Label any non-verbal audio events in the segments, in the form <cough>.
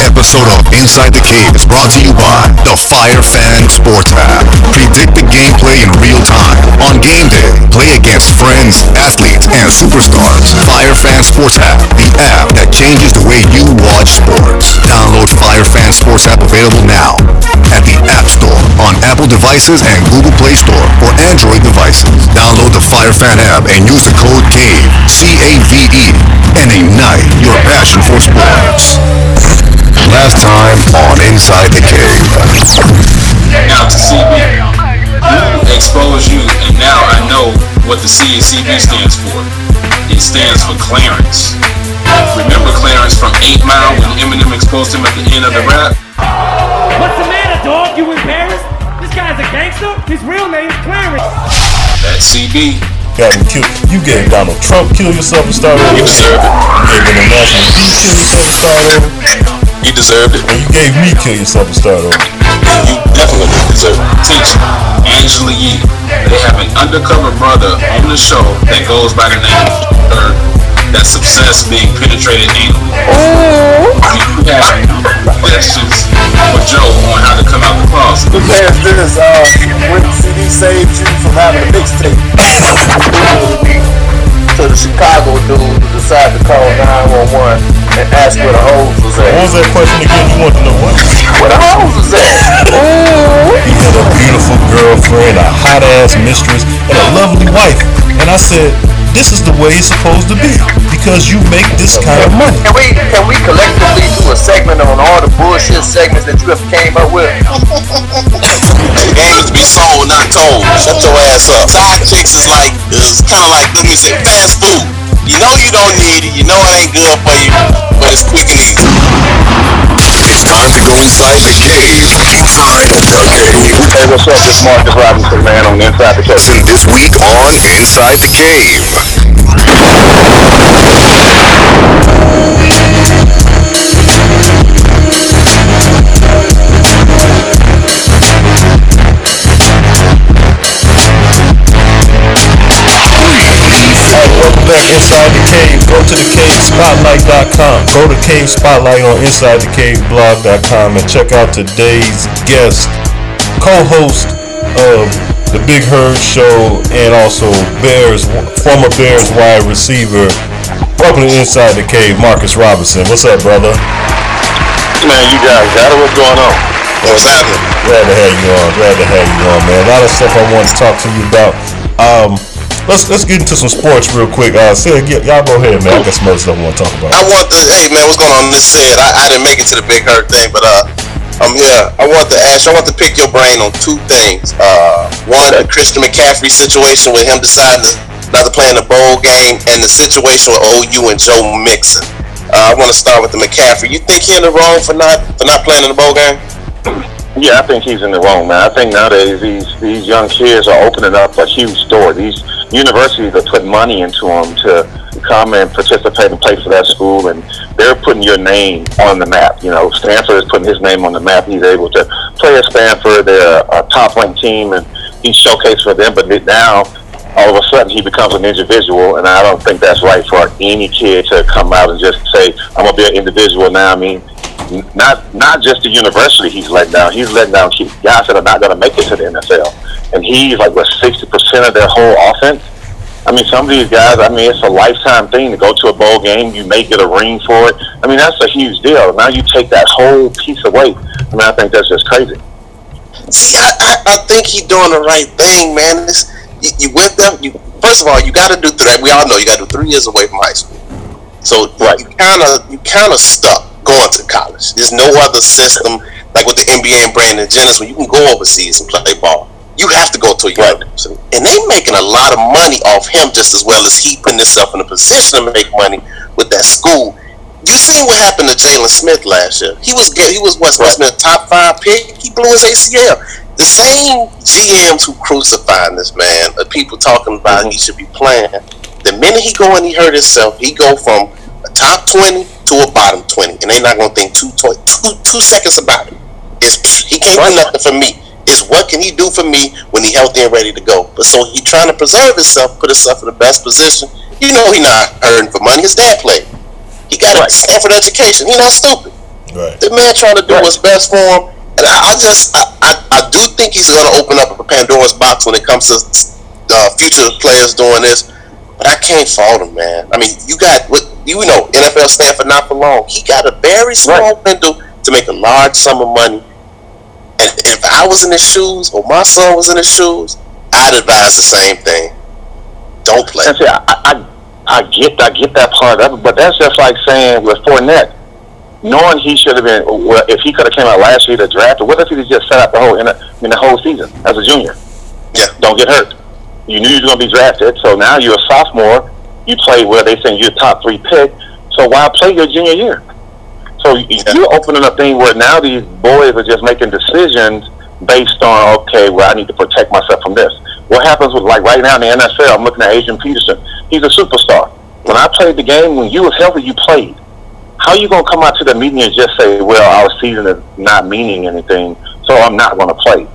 episode of Inside the Cave is brought to you by the Fire Fan Sports app. Predict the gameplay in real time on game day. Play against friends, athletes, and superstars. Fire Fan Sports app, the app that changes the way you watch sports. Download Fire Fan Sports app available now at the App Store on Apple devices and Google Play Store for Android devices. Download the Fire Fan app and use the code CAVE, C-A-V-E, and ignite your passion for sports. Last time on Inside the Cave. Now to CB, expose you, and now I know what the C in CB stands for. It stands for Clarence. Remember Clarence from 8 Mile when Eminem exposed him at the end of the rap? What's the matter, dog? You embarrassed? This guy's a gangster? His real name's Clarence. That's CB. Got him killed. You gave Donald Trump kill yourself and start over. You deserve it. You gave International P kill yourself and start over. You deserved it. And you gave me kill yourself and start over. You definitely deserve it. Teacher, Angela Yee. They have an undercover brother on the show that goes by the name of Bird that's obsessed being penetrated anally. You have questions for Joe on how to come out the closet. Let me ask this, uh, when CD saved you from having a mixtape? To the Chicago dude who decided to call 911 and ask where the hose was at. What was that question again? You want to know what? Where the hose was at? He had a beautiful girlfriend, a hot ass mistress, and a lovely wife. And I said, this is the way it's supposed to be because you make this kind of money. Can we can we collectively do a segment on all the bullshit segments that you have came up with? The game is to be sold, not told. Shut your ass up. Side chicks is like, it's kind of like, let me say, fast food. You know you don't need it. You know it ain't good for you, but it's quick and easy. Hey, what's up? This Marcus Robinson, man, on the Inside the Cave. This week on Inside the Cave. Hey, welcome back Inside the Cave. Go to the cavespotlight.com. Go to Cave Spotlight on InsideTheCaveBlog.com and check out today's guest, co-host of the Big Hurt Show and also Bears former Bears wide receiver. Welcome to Inside the Cave, Marcus Robinson. What's up, brother? Man, you guys got it? What's going on? What's happening? Glad to have you on. Glad to have you on, man. A lot of stuff I want to talk to you about. Um, let's let's get into some sports real quick. Uh, say, y- y'all go ahead, man. I got some other stuff I want to talk about. I want to, hey man, what's going on? This said, I, I didn't make it to the big hurt thing, but uh, I'm here. I want to ask, I want to pick your brain on two things. Uh, one, the Christian McCaffrey situation with him deciding to not to play in the bowl game, and the situation with OU and Joe Mixon. Uh, I want to start with the McCaffrey. You think he in the wrong for not for not playing in the bowl game? Yeah, I think he's in the wrong, man. I think nowadays these these young kids are opening up a huge door. These universities are putting money into them to come and participate and play for that school, and they're putting your name on the map. You know, Stanford is putting his name on the map. He's able to play at Stanford. They're a top-ranked team, and he's showcased for them. But now, all of a sudden, he becomes an individual, and I don't think that's right for any kid to come out and just say, "I'm gonna be an individual now." I mean, not not just the university he's letting down. He's letting down guys that are not to make it to the NFL, and he's like what sixty percent of their whole offense. I mean, some of these guys. I mean, it's a lifetime thing to go to a bowl game. You may get a ring for it. I mean, that's a huge deal. Now you take that whole piece away. I mean, I think that's just crazy. See, I, I, I think he's doing the right thing, man. You, you went there. You first of all, you got to do three. We all know you got to do three years away from high school. So Right. you kind of you kind of stuck going to college. There's no other system like with the NBA and Brandon Jennings when you can go overseas and play ball. You have to go to a university, and they making a lot of money off him just as well as he putting himself in a position to make money with that school. You seen what happened to Jaylon Smith last year? He was. He was what's to a top five pick. He blew his ACL. The same GMs who crucifying this man, the people talking about mm-hmm. he should be playing. The minute he go and he hurt himself, he go from a top twenty to a bottom twenty, and they not gonna think two two two, two seconds about it. It's he can't do nothing for me. It's what can he do for me when he healthy and ready to go. But so he trying to preserve himself, put himself in the best position. You know he not earning for money. His dad played. He got a Stanford education. He not stupid. Right. The man trying to do Right. what's best for him, and I, I just I, I, I do think he's going to open up a Pandora's box when it comes to uh, future players doing this. But I can't fault him, man. I mean, you got what you know. NFL Stanford not for long. He got a very small window to make a large sum of money. And if I was in his shoes, or my son was in his shoes, I'd advise the same thing. Don't play. And see, I, I, I get, I get that part of it, but that's just like saying with Fournette, knowing he should have been, well, if he could have came out last year to draft, or what if he just set out the whole, in, a, in the whole season as a junior? Yeah. Don't get hurt. You knew you were going to be drafted, so now you're a sophomore. You play where they saying you're a top three pick, so why play your junior year? So you- you're opening a thing where now these boys are just making decisions based on okay, well I need to protect myself from this. What happens with like right now in the NFL? I'm looking at Adrian Peterson. He's a superstar. When I played the game, when you was healthy, you played. How you gonna come out to the meeting and just say, "Well, our season is not meaning anything, so I'm not gonna play"?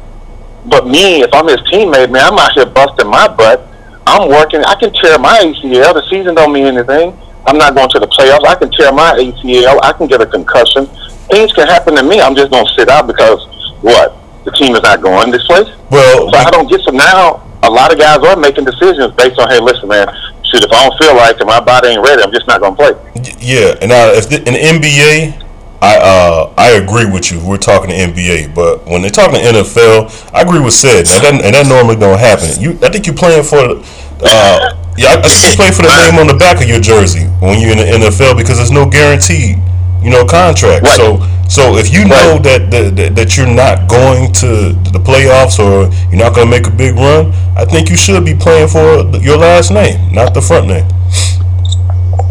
But me, if I'm his teammate, man, I'm out here busting my butt. I'm working. I can tear my ACL. The season don't mean anything. I'm not going to the playoffs. I can tear my ACL. I can get a concussion. Things can happen to me. I'm just going to sit out because what? The team is not going this place. Well, So I don't get so now. A lot of guys are making decisions based on, hey, listen, man. Shoot, if I don't feel like it, my body ain't ready. I'm just not going to play. Yeah, and uh, if the, in the NBA, I uh, I agree with you. We're talking to NBA, but when they're talking to NFL, I agree with said, and that, and that normally don't happen. You, I think you're playing for, uh, yeah, I you play for the name on the back of your jersey when you're in the NFL because there's no guaranteed, you know, contract. Right. So, so if you know that, that that you're not going to the playoffs or you're not going to make a big run, I think you should be playing for your last name, not the front name.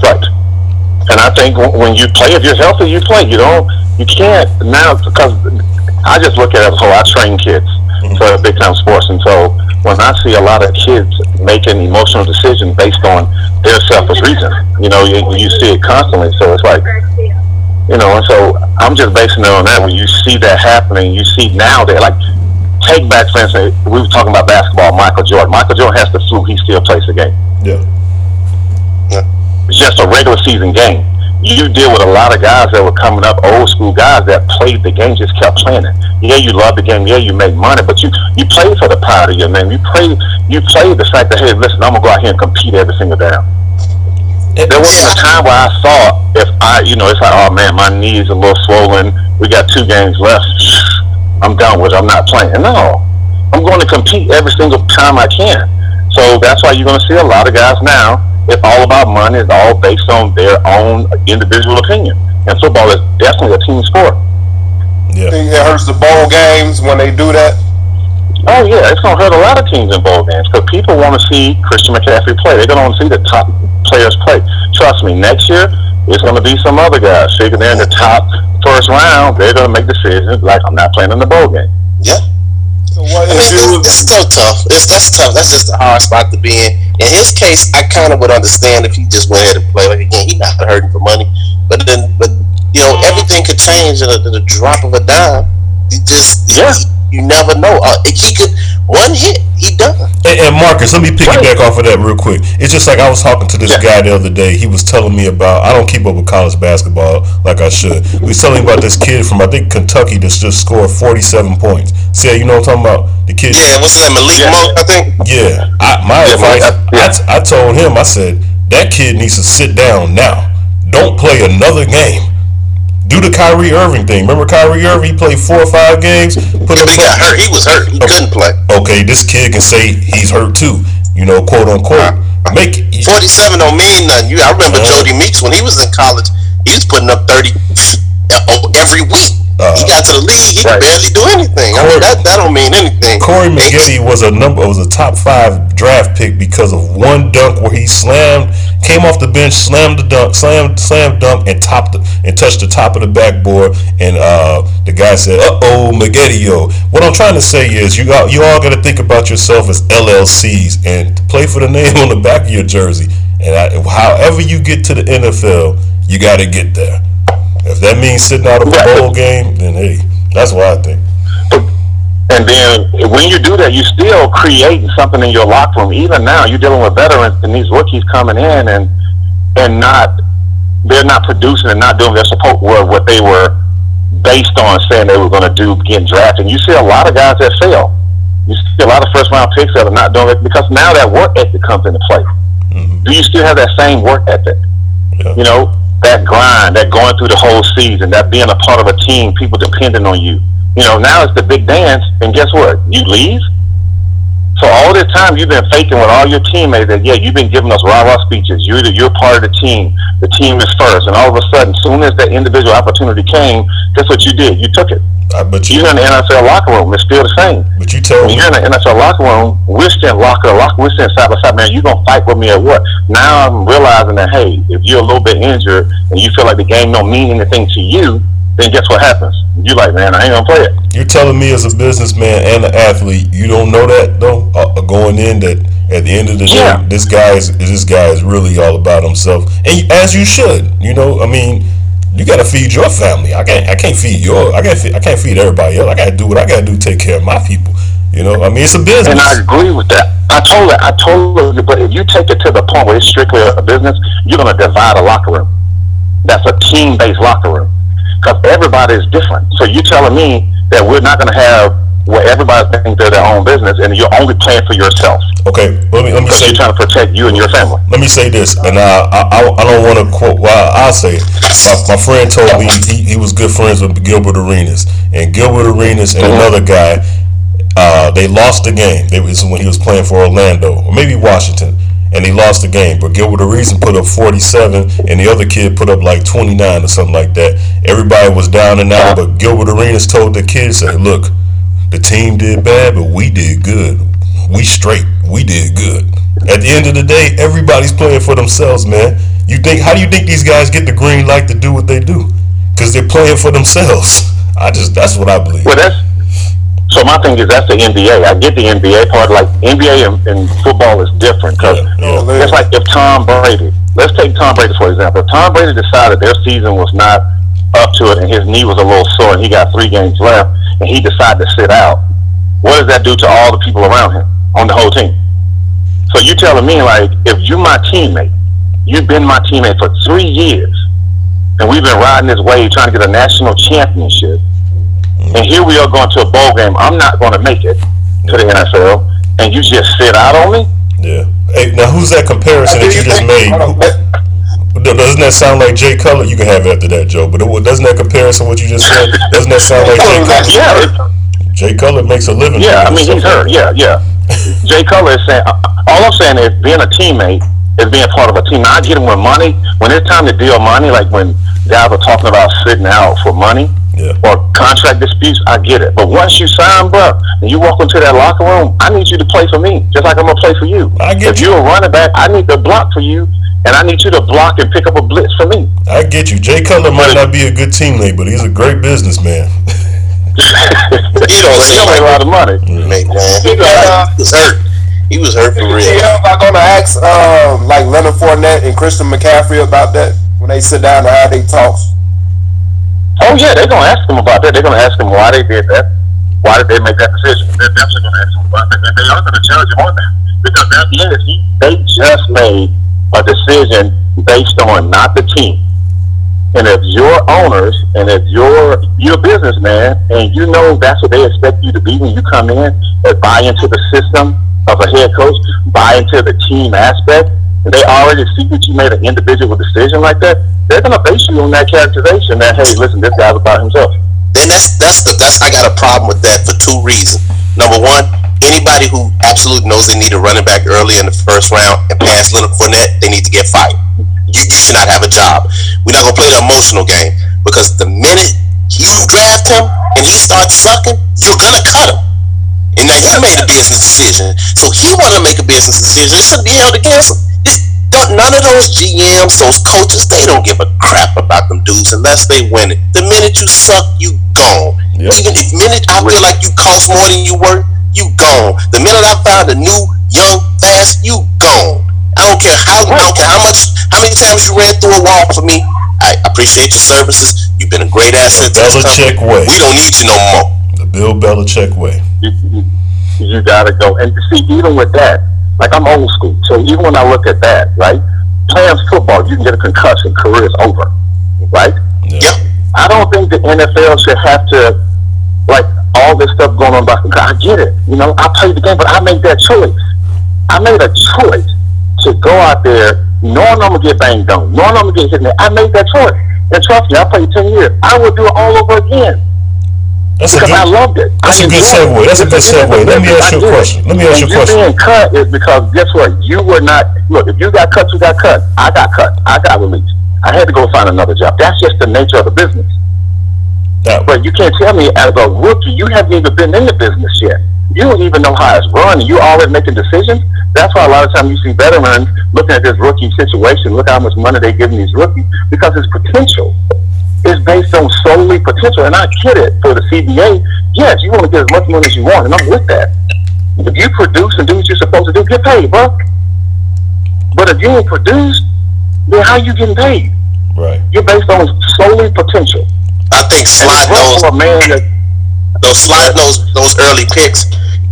Right. And I think when you play, if you're healthy, you play. You don't, you can't now because I just look at it. So I train kids mm-hmm. for big time sports, and so when I see a lot of kids making emotional decisions based on their selfish reason, you know, you, you see it constantly. So it's like, you know, and so I'm just basing it on that. When you see that happening, you see now that like. Take back, for instance, we were talking about basketball. Michael Jordan. Michael Jordan has the flu. He still plays the game Yeah. Yeah. it's just a regular season game. You deal with a lot of guys that were coming up, old school guys that played the game, just kept playing it. Yeah, you love the game. Yeah, you make money, but you you play for the pride of your name. You play you play the fact that hey, listen, I'm gonna go out here and compete every single down. There wasn't a time where I thought if I, you know, it's like, oh man, my knees a little swollen. We got two games left. I'm done with. it. I'm not playing. No, I'm going to compete every single time I can. So that's why you're going to see a lot of guys now. It's all about money. It's all based on their own individual opinion. And football is definitely a team sport. Yeah. Think it hurts the bowl games when they do that. Oh yeah, it's gonna hurt a lot of teams in bowl games because people want to see Christian McCaffrey play. They're gonna want to see the top players play. Trust me, next year it's gonna be some other guys. Figure they're in the top first round, they're gonna make decisions like I'm not playing in the bowl game. Yeah. So what I if mean, you it's, still tough. It's that's tough. That's just a hard spot to be in. In his case, I kind of would understand if he just went ahead and played. Like again, he's not hurting for money, but then, but you know, everything could change in a, in a drop of a dime. You just, Yeah. You never know. Uh, he could one hit, he done. And, and Marcus, let me piggyback off of that real quick. It's just like I was talking to this Yeah. guy the other day. He was telling me about. I don't keep up with college basketball like I should. He was telling me about this kid from I think Kentucky that's just scored forty seven points. See, you know what I'm talking about? The kid. Yeah, what's his name? Malik Yeah. Monk, I think. Yeah, I, my Yeah, advice. yeah. I, t- I told him. I said that kid needs to sit down now. Don't play another game. Do the Kyrie Irving thing. Remember Kyrie Irving? He played four or five games. Put Yeah, up. but he got hurt. He was hurt. He couldn't play. Okay, this kid can say he's hurt too. You know, quote unquote. Make Forty-seven don't mean nothing. You, I remember Uh-huh. Jodie Meeks when he was in college. He was putting up thirty uh, every week. Uh, he got to the league. He Right. could barely do anything. I mean, that that don't mean anything. Corey Maggette was a number was a top five draft pick because of one dunk where he slammed, came off the bench, slammed the dunk, slammed slam dunk, and topped the, and touched the top of the backboard. And uh, the guy said, "Uh oh, Maggette." Yo." What I'm trying to say is, you got you all got to think about yourself as LLCs and play for the name <laughs> on the back of your jersey. And I, however you get to the NFL, you got to get there. If that means sitting out of a bowl game, then hey, that's what I think. And then when you do that, you're still creating something in your locker room. Even now, you're dealing with veterans and these rookies coming in and and not they're not producing and not doing their support work what they were based on saying they were going to do getting drafted. And you see a lot of guys that fail. You see a lot of first round picks that are not doing it because now that work ethic comes into play. Mm-hmm. Do you still have that same work ethic? Yeah. You know, that grind, that going through the whole season, that being a part of a team, people depending on you. You know, now it's the big dance, and guess what? You leave. So all this time you've been faking with all your teammates that yeah, you've been giving us rah rah speeches. You're the, you're part of the team. The team is first, and all of a sudden, as soon as that individual opportunity came, guess what you did? You took it. I, but you, You're in the NFL locker room. It's still the same. but you tell When me, you're in the NFL locker room, we're still locker locker. We're still side by side, man. You gonna fight with me or what? Now I'm realizing that hey, if you're a little bit injured and you feel like the game don't mean anything to you, then guess what happens? You like, man, I ain't gonna play it. you're telling me as a businessman and an athlete, you don't know that though, uh, going in that at the end of the Yeah. day, this guy is this guy is really all about himself, and as you should. You know, I mean, you got to feed your family. I can't, I can't feed your, I can't, feed, I can't feed everybody else. I got to do what I got to do take care of my people. You know, I mean, it's a business. And I agree with that. I told her, I told her, but if you take it to the point where it's strictly a business, you're gonna divide a locker room. That's a team-based locker room because everybody is different. So you telling me that we're not gonna have where everybody thinks they're their own business and you're only playing for yourself okay, let me let me because say you're trying to protect you and your family. let me say this, and I I, I, don't want to quote. Well, I'll say it. My, my friend told me he, he was good friends with Gilbert Arenas, and Gilbert Arenas and mm-hmm. another guy, uh, they lost the game. It was when he was playing for Orlando or maybe Washington, and they lost the game. But Gilbert Arenas put up 47, and the other kid put up like 29 or something like that. Everybody was down and out, but Gilbert Arenas told the kids, "Say, look, the team did bad, but we did good. We straight. We did good. At the end of the day, everybody's playing for themselves, man. You think? How do you think these guys get the green light to do what they do? Because they're playing for themselves. I just that's what I believe. Well, that's so. My thing is that's the NBA. I get the NBA part. Like NBA and, and football is different because Yeah, yeah. it's like if Tom Brady. Let's take Tom Brady for example. If Tom Brady decided their season was not up to it and his knee was a little sore and he got three games left and he decided to sit out. What does that do to all the people around him on the whole team? So you telling me like if you're my teammate, you've been my teammate for three years, and we've been riding this wave trying to get a national championship. And here we are going to a bowl game. I'm not going to make it to the NFL, and you just sit out on me. Yeah. Hey, now who's that comparison that you just <laughs> made? Doesn't that sound like Jay Cutler? You can have after that, Joe. But it- doesn't that comparison what you just said? Doesn't that sound like Jay Cutler? <laughs> Yeah, Jay Cutler makes a living. yeah. I mean, he's like hurt. that. Yeah, yeah. <laughs> Jay Cutler is saying. Uh, all I'm saying is being a teammate is being part of a team. Now, I get him with money. When it's time to deal money, like when guys are talking about sitting out for money Yeah. or contract disputes, I get it. But once you sign, bro, and you walk into that locker room, I need you to play for me, just like I'm gonna play for you. I get if you. you're a running back, I need to block for you, and I need you to block and pick up a blitz for me. I get you. Jay Cutler might not be a good teammate, but he's a great businessman. <laughs> He don't They make a lot of money. Mate, man. He Yeah. was hurt. He was hurt for real. Yeah, I'm gonna ask um, like Leonard Fournette and Christian McCaffrey about that when they sit down and how they talk. Oh yeah, they're gonna ask them about that. They're gonna ask them why they did that. Why did they make that decision? They're definitely gonna ask them about that. And they are gonna judge him on that because at the he, they just made a decision based on not the team. And if you're owners and if you're you're businessman and you know that's what they expect you to be when you come in and buy into the system of a head coach, buy into the team aspect, and they already see that you made an individual decision like that, they're gonna base you on that characterization that hey, listen, this guy's about himself. and that's that's the that's I got a problem with that for two reasons. Number one, anybody who absolutely knows they need a running back early in the first round and pass Leonard Fournette, they need to get fired. You, you should not have a job. We're not gonna play the emotional game because the minute you draft him and he starts sucking, you're gonna cut him. And now you made a business decision, so he want to make a business decision. It should be held against him. It's, none of those GMs, those coaches, they don't give a crap about them dudes unless they win it. The minute you suck, you gone. Yep. Even if minute I feel like you cost more than you worth, you gone. The minute I find a new young fast, you gone. I don't care how I don't care how much how many times you ran through a wall for me. I appreciate your services. You've been a great asset to this Belichick company. way. We don't need you no more. The Bill Belichick way. you, you, you gotta go. And see, even with that, like I'm old school, so even when I look at that, right, playing football, you can get a concussion, career's over, right? Yeah. I don't don't think the NFL should have to like all this stuff going on about. I get it. You know, I played the game, but I made that choice. I made a choice to go out there knowing I'm gonna get banged on, knowing I'm gonna get hit. in the- I made that choice, and trust me, I played ten years. I would do it all over again That's a because I good. loved it. That's I a good segue. That's a good segue. Let me ask you a question. Let me ask you a question. being cut is because guess what? You were not. Look, if you got cut, you got cut. I got cut. I got released. I had to go find another job. That's just the nature of the business. Now, But you can't tell me as a rookie, you haven't even been in the business yet. You don't even know how it's run. You already making decisions. That's why a lot of times you see veterans looking at this rookie situation. Look how much money they're giving these rookies because it's potential. It's based on solely potential. And I get it for the CBA. Yes, you want to get as much money as you want, and I'm with that. If you produce and do what you're supposed to do, get paid, bro. But if you don't produce, then how you getting paid? right. You're based on solely potential. I think And sliding it's rough those for a man that those sliding those those early picks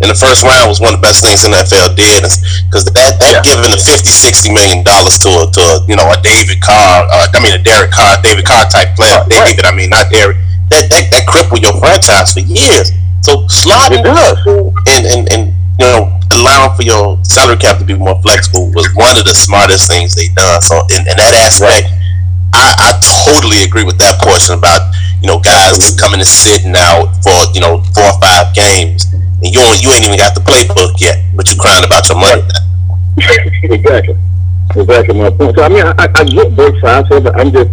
in the first round was one of the best things the NFL did because that, that Yeah. giving the 50 60 million dollars to a, to a, you know a David Carr uh, I mean a Derek Carr David Carr type player Right, right. David I mean not Derek that that, that crippled your franchise for years so sliding It does. and, and and you know allowing for your salary cap to be more flexible was one of the smartest things they done so in, in that aspect I, I totally agree with that portion about you know guys coming and sitting out for you know four or five games and you ain't, you ain't even got the playbook yet but you crying about your money <laughs> exactly. Exactly my point. So I mean, I, I get both sides of it. I'm just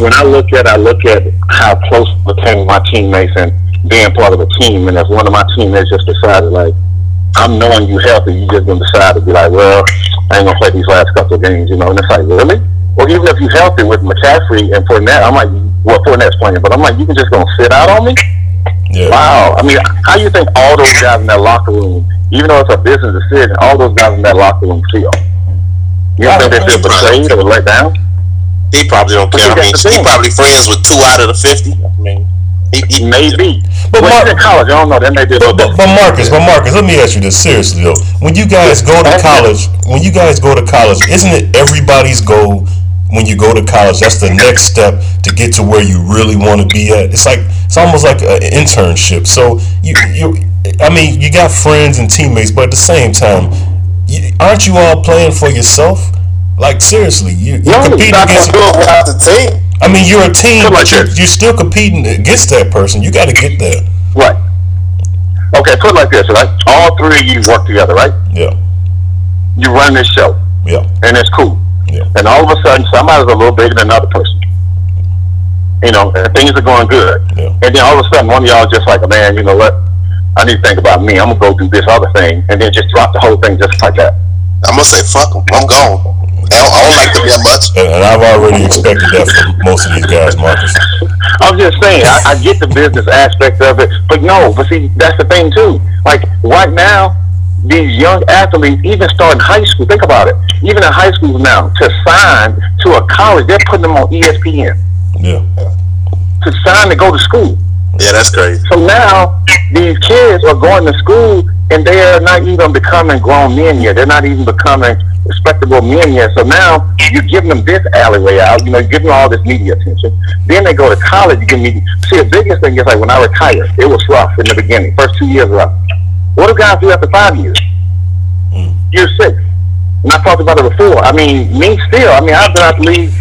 when I look at, I look at how close I became my teammates and being part of a team. And if one of my teammates just decided, like, I'm knowing you healthy, you just gonna decide to be like, well, I ain't gonna play these last couple of games, you know. And it's like, really? Or even if you're healthy with McCaffrey and Fournette, I'm like, well, Fournette's playing, but I'm like, you can just gonna sit out on me? Yeah. Wow. I mean, how do you think all those guys in that locker room, even though it's a business decision, all those guys in that locker room feel? You don't think they feel betrayed or let down? he probably don't care I mean he probably friends with two out of the 50 I mean he, he, Maybe. But But Mark- he's in college. I don't know. That may be little But, but Marcus, but Marcus, let me ask you this seriously though. When you guys go to college, when you guys go to college, isn't it everybody's goal when you go to college? That's the next step to get to where you really want to be at. It's like it's almost like an internship. So you, you, I mean, you got friends and teammates, but at the same time, you, aren't you all playing for yourself? Like seriously, you, you No, compete against. gonna do it without the team. I mean, you're a team, Come but like you're, you're still competing against that person. You got to get there. Right. Okay, put it like this, right? All three of you work together, right? Yeah, You run this show, yeah, and it's cool. Yeah. And all of a sudden, somebody's a little bigger than another person. You know, and things are going good. Yeah. And then all of a sudden, one of y'all just like, a man, you know what? I need to think about me. I'm gonna go do this other thing, and then just drop the whole thing just like that. I'm gonna say fuck them. I'm gone I don't, I don't like them that much And, and I've already expected that from most of these guys, Marcus. I'm just saying, I, I get the business aspect of it, but no, but see, that's the thing too. Like right now, these young athletes, even starting high school, think about it. Even in high school now, to sign to a college, they're putting them on ESPN Yeah, to sign to go to school. yeah that's crazy So now these kids are going to school and they are not even becoming grown men yet. They're not even becoming respectable men yet. So now you're giving them this alleyway out. You know, you're giving them all this media attention. Then they go to college. You give me see the biggest thing is like when I retired, it was rough in the beginning. First two years rough. What do guys do after five years? Mm. Year six. And I talked about it before. I mean, me still. I mean, I've been out the league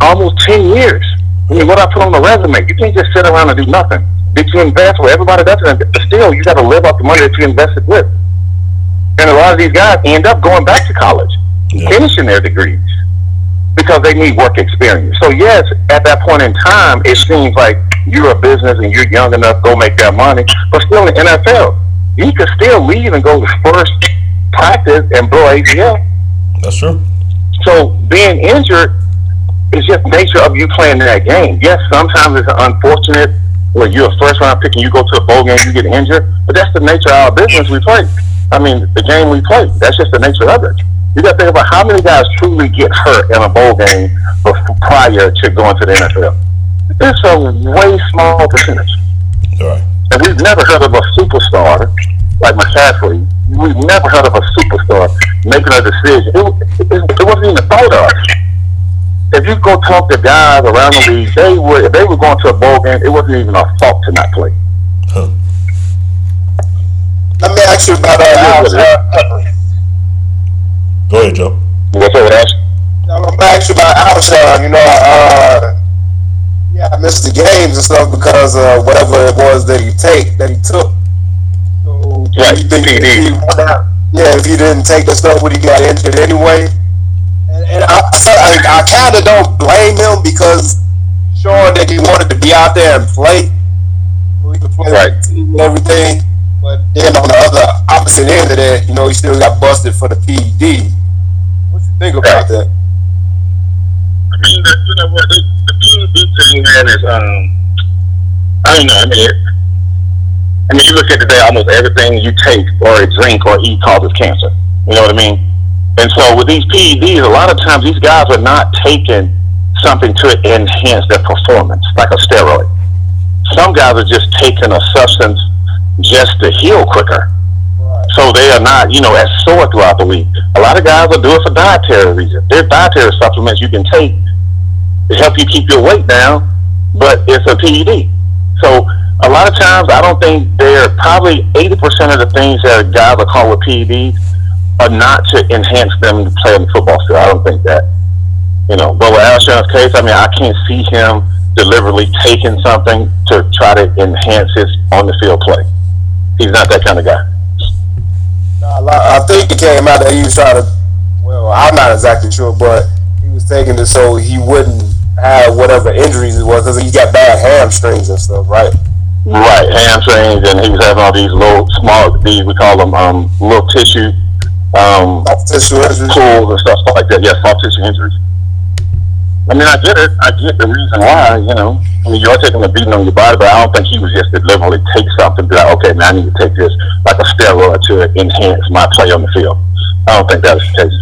almost 10 years. I mean, what I put on the resume, you can't just sit around and do nothing. Did you invest where everybody does it? Still, you got to live off the money that you invested with. And a lot of these guys end up going back to college, Yeah. finishing their degrees because they need work experience. So yes, at that point in time, it seems like you're a business and you're young enough, go make that money. But still in the NFL, you could still leave and go to first practice and blow ACL. that's true. So being injured is just nature of you playing that game. Yes, sometimes it's unfortunate where you're a first round pick and you go to a bowl game, you get injured, but that's the nature of our business we play. I mean, the game we play. That's just the nature of it. You got to think about how many guys truly get hurt in a bowl game before, prior to going to the NFL. It's a way small percentage. All right. And we've never heard of a superstar like McCaffrey. We've never heard of a superstar making a decision. It, it, it wasn't even thought of. if you go talk to guys around the league, they would if they were going to a bowl game, it wasn't even a thought to not play. Huh. Let me ask you about uh, Go ahead, Joe. What's up with that? I'm gonna ask you about Alshon. You know, uh, yeah, I missed the games and stuff because uh, whatever it was that he take that he took. So, Right, you think PD. he out- yeah, if he didn't take the stuff, would he got injured anyway? And, and I, I, I kind of don't blame him because sure that he wanted to be out there and play, so could play Right. and everything. But then on the other opposite end of that, you know, he still got busted for the PED. What you think about that? I mean, the, you know what? The, PED thing, man, is um, I don't know. I mean, it, I mean, you look at today, almost everything you take or drink or eat causes cancer. You know what I mean? And so with these PEDs, a lot of times these guys are not taking something to enhance their performance, like a steroid. Some guys are just taking a substance just to heal quicker. So they are not, you know, as sore throughout the week. A lot of guys will do it for dietary reasons. There's dietary supplements you can take to help you keep your weight down, but it's a PED. So a lot of times, I don't think they're probably 80% of the things that guys are called with PEDs are not to enhance them to play on the football field. I don't think that. You know, but with Alshon's case, I mean, I can't see him deliberately taking something to try to enhance his on the field play. He's not that kind of guy. I think it came out that he was trying to. Well, I'm not exactly sure, but he was taking it so he wouldn't have whatever injuries it was because he got bad hamstrings and stuff, right? Right, hamstrings, and he was having all these little small, these we call them um, little tissue um, Soft tissue injuries. pulls and stuff like that. Yeah, soft tissue injuries. I mean, I get it. I get the reason why. You know, I mean, you're taking a beating on your body, but I don't think he was just deliberately take something. Be like, okay, man, I need to take this like a steroid to enhance my play on the field. I don't think that was the case.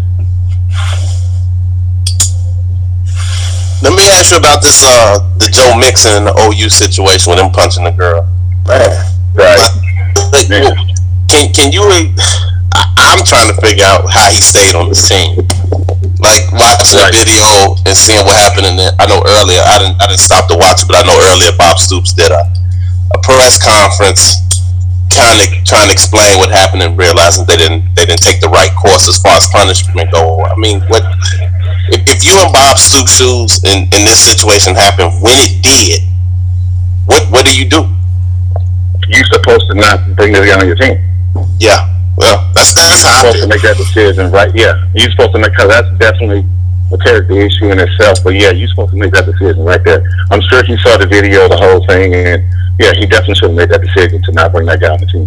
Let me ask you about this, uh, the Joe Mixon and the OU situation with him punching the girl. Man, Right. Like, Yeah. Can can you? I, I'm trying to figure out how he stayed on this team. Like watching the video and seeing what happened in there. I know earlier. I didn't. I didn't stop to watch it, but I know earlier Bob Stoops did a a press conference, kind of trying to explain what happened and realizing they didn't they didn't take the right course as far as punishment go. I mean, what if, if you in Bob Stoops' shoes and, and this situation happened when it did? What what do you do? You're supposed to not bring this guy on your team. Yeah. Well, that's that's how supposed to make that decision, right? Yeah, you're supposed to make because that's definitely a character issue in itself. But yeah, you're supposed to make that decision right there. I'm sure he saw the video, the whole thing, and yeah, he definitely should have made that decision to not bring that guy on the team.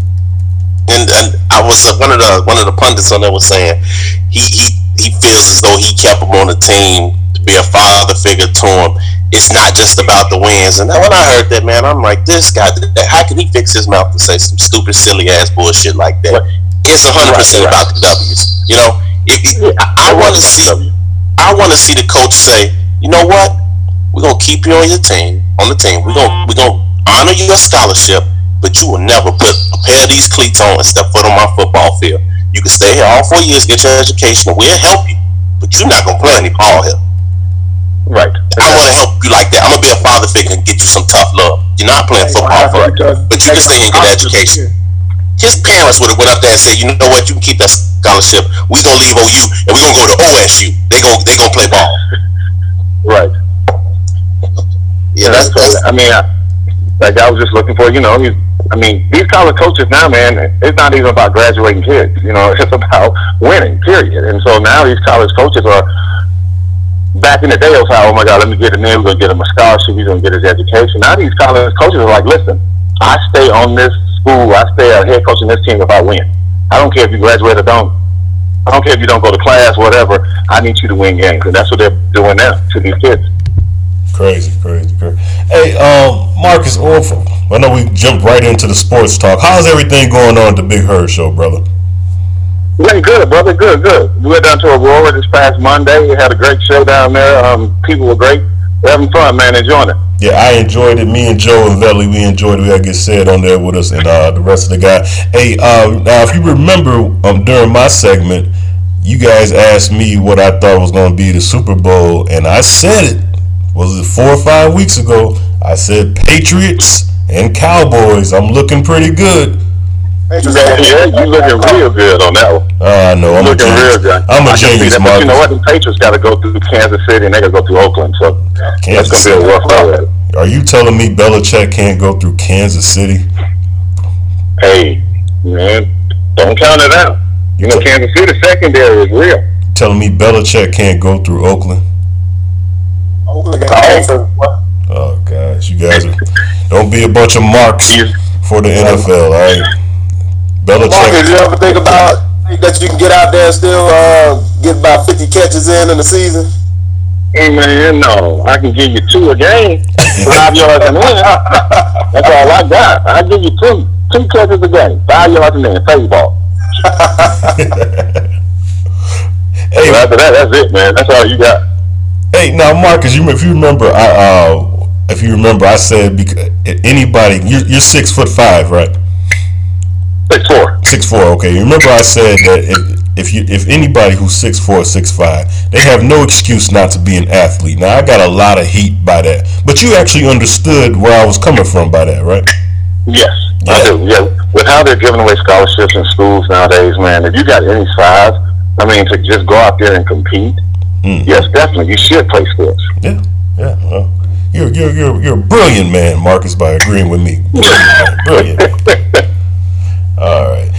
and, and I was uh, one of the one of the pundits on there was saying he he he feels as though he kept him on the team to be a father figure to him. It's not just about the wins. And when I heard that, man, I'm like, this guy, how can he fix his mouth to say some stupid, silly ass bullshit like that? It's hundred percent Right, right. about the W's. You know, if it, I, I want to see, I want to see the coach say, you know what, we're gonna keep you on your team, on the team. We're gonna we're gonna honor your scholarship, but you will never put a pair of these cleats on and step foot on my football field. You can stay here all four years, get your education, and we'll help you, but you're not gonna play any ball here. Right. I want to help you like that. I'm gonna be a father figure and get you some tough love. You're not playing football for it, but you can stay and get education. His parents would have went up there and said, you know what, you can keep that scholarship. We gonna leave OU and we gonna go to OSU. They gonna they gonna play ball. Right. Yeah, that's, that's I mean, I, like I was just looking for, you know, he's, I mean, these college coaches now, man, it's not even about graduating kids. You know, <laughs> it's about winning, period. And so now these college coaches are. Back in the day, it was like, oh my God, let me get him in. We're gonna get him a scholarship. He's gonna get his education. Now these college coaches are like, listen, I stay on this school. I stay a head coach in this team if I win. I don't care if you graduate or don't. I don't care if you don't go to class, whatever. I need you to win games, and that's what they're doing now to these kids. Crazy, crazy, crazy. Hey, um, Marcus Orford. I know we jumped right into the sports talk. How's everything going on at the Big Hurt Show, brother? Went good, brother. Good, good. We went down to Aurora this past Monday. We had a great show down there. Um, people were great. Having fun, man. Enjoying it. Yeah, I enjoyed it. Me and Joe and Velly, we enjoyed it. We to get said on there with us and uh, the rest of the guys. Hey, uh, now if you remember um, during my segment, you guys asked me what I thought was going to be the Super Bowl, and I said it. Was it four or five weeks ago? I said Patriots and Cowboys. I'm looking pretty good. Patriots Yeah, yeah, you looking real good on that one. Uh, no, I'm a looking real good. I'm a I can see genius, that, But you know what? The Patriots got to go through Kansas City and they got to go through Oakland. So Kansas that's going to be a rough road. Are you telling me Belichick can't go through Kansas City? Hey, man, don't count it out. You know, Kansas City secondary is real. You telling me Belichick can't go through Oakland? Oakland got Oakland. Oh gosh, you guys are, don't be a bunch of marks Yes. for the NFL, all right? Marcus, Belichick, you ever think about think that you can get out there and still uh, get about 50 catches in in the season? Hey, man, no, I can give you two a game, <laughs> five yards and in. That's all I got. I give you two, two catches a game, five yards and in, face ball. <laughs> hey, So after that, that's it, man. That's all you got. hey, now Marcus, you if you remember, I uh, if you remember, I said because anybody, you're, you're six foot five, right? Six four. Six four, okay. You remember I said that if if you if anybody who's six four, six five, they have no excuse not to be an athlete. Now I got a lot of heat by that, but you actually understood where I was coming from by that, right? Yes, Yeah. I do. Yeah, with how they're giving away scholarships in schools nowadays, man. If you got any size, I mean, to just go out there and compete, Mm. yes, definitely, you should play sports. Yeah, yeah. Well, you're you're you're you're a brilliant man, Marcus, by agreeing with me. <laughs> Brilliant, brilliant. All right.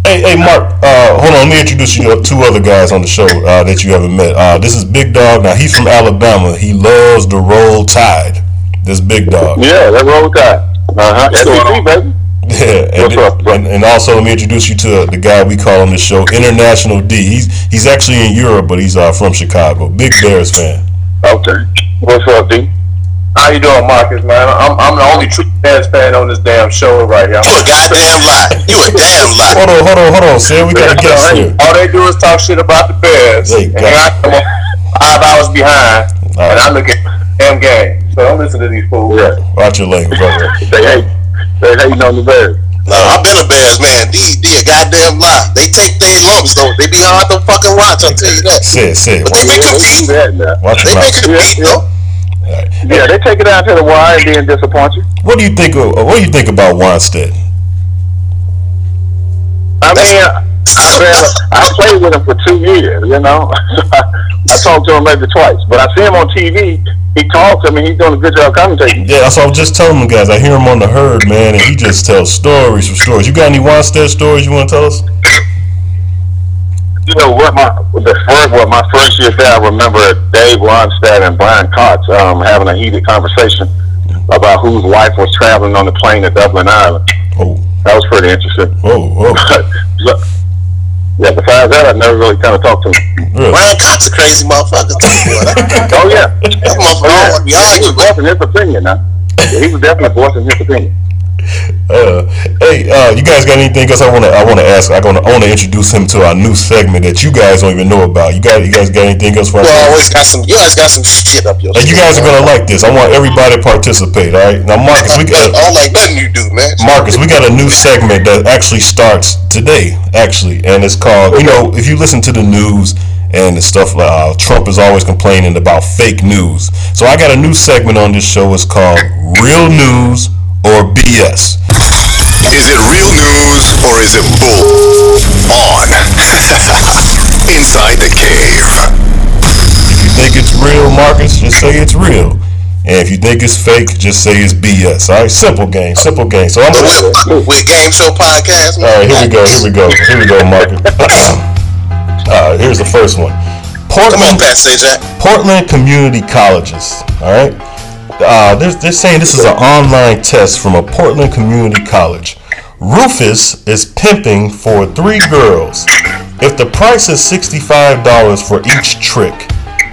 Hey, hey, Mark. Uh, hold on. Let me introduce you to two other guys on the show uh, that you haven't met. Uh, this is Big Dog. Now he's from Alabama. He loves the roll tide. This Big Dog. Yeah, that roll tide. Uh huh. SEC, baby. Yeah, <laughs> and, What's up, and, and also let me introduce you to the guy we call on the show, International D. He's he's actually in Europe, but he's uh, from Chicago. Big Bears fan. Okay. What's up, D? How you doing, Marcus, man? I'm, I'm the only true Bears fan on this damn show right here. You a goddamn lie. You a damn lie. Hold on, hold on, hold on, Sam. We got a guest here. All they do is talk shit about the Bears. They and got I come five hours behind, All and. I look at the damn game. So don't listen to these fools. Yeah. Watch your language, brother. They hate. They hating on the Bears. No, I've been a Bears man. D, D a goddamn lie. They take their lumps though. They be hard to fucking watch. I'll tell you that. Say it, say. But they Watch, make Yeah, a they do beat. that now. watch They make mouth. it a beat though. Right. Yeah, they take it out to the wire and then disappoint you. What do you think? Of, what do you think about Wannstedt? I mean, <laughs> I played with him for two years, you know. <laughs> I talked to him maybe twice, but I see him on TV. He talks. I mean, he's doing a good job commentating. Yeah, that's what I was just telling them guys. I hear him on the herd, man, and he just tells stories from stories. You got any Wannstedt stories you want to tell us? You know what? My the first, what my first year there, I remember Dave Wannstedt and Brian Cox um, having a heated conversation about whose wife was traveling on the plane to Dublin, Ireland. Oh, That was pretty interesting. oh, oh. <laughs> So, yeah, besides that, I never really kind of talked to him. Really? Brian Cox a crazy motherfucker too, Oh yeah, that motherfucker I want he was arguing voicing his opinion now. Yeah, he was definitely voicing his opinion. Uh, hey, uh, you guys got anything else I want to I want to ask? I want to I want to introduce him to our new segment that you guys don't even know about. You got you guys got anything else for us? You always got some. You always got some shit up your. And you guys are gonna like this. I want everybody to participate. All right. Now, Marcus, we got I like nothing you do, man. Marcus, we got a new segment that actually starts today, actually, and it's called. You know, if you listen to the news and the stuff, uh, Trump is always complaining about fake news. So I got a new segment on this show. It's called Real News or BS. Is it real news or is it bull? On. <laughs> Inside the cave. If you think it's real, Marcus, just say it's real. And if you think it's fake, just say it's BS. All right, simple game, simple game. So I'm gonna. <laughs> we, we game show podcast. All right, here we go. Here we go. Here we go, Marcus. <laughs> uh, here's the first one. Come on, Portland. Jack. Portland Community Colleges. All right. Uh, they're, they're saying this is an online test from a Portland Community College. Rufus is pimping for three girls. If the price is $65 for each trick,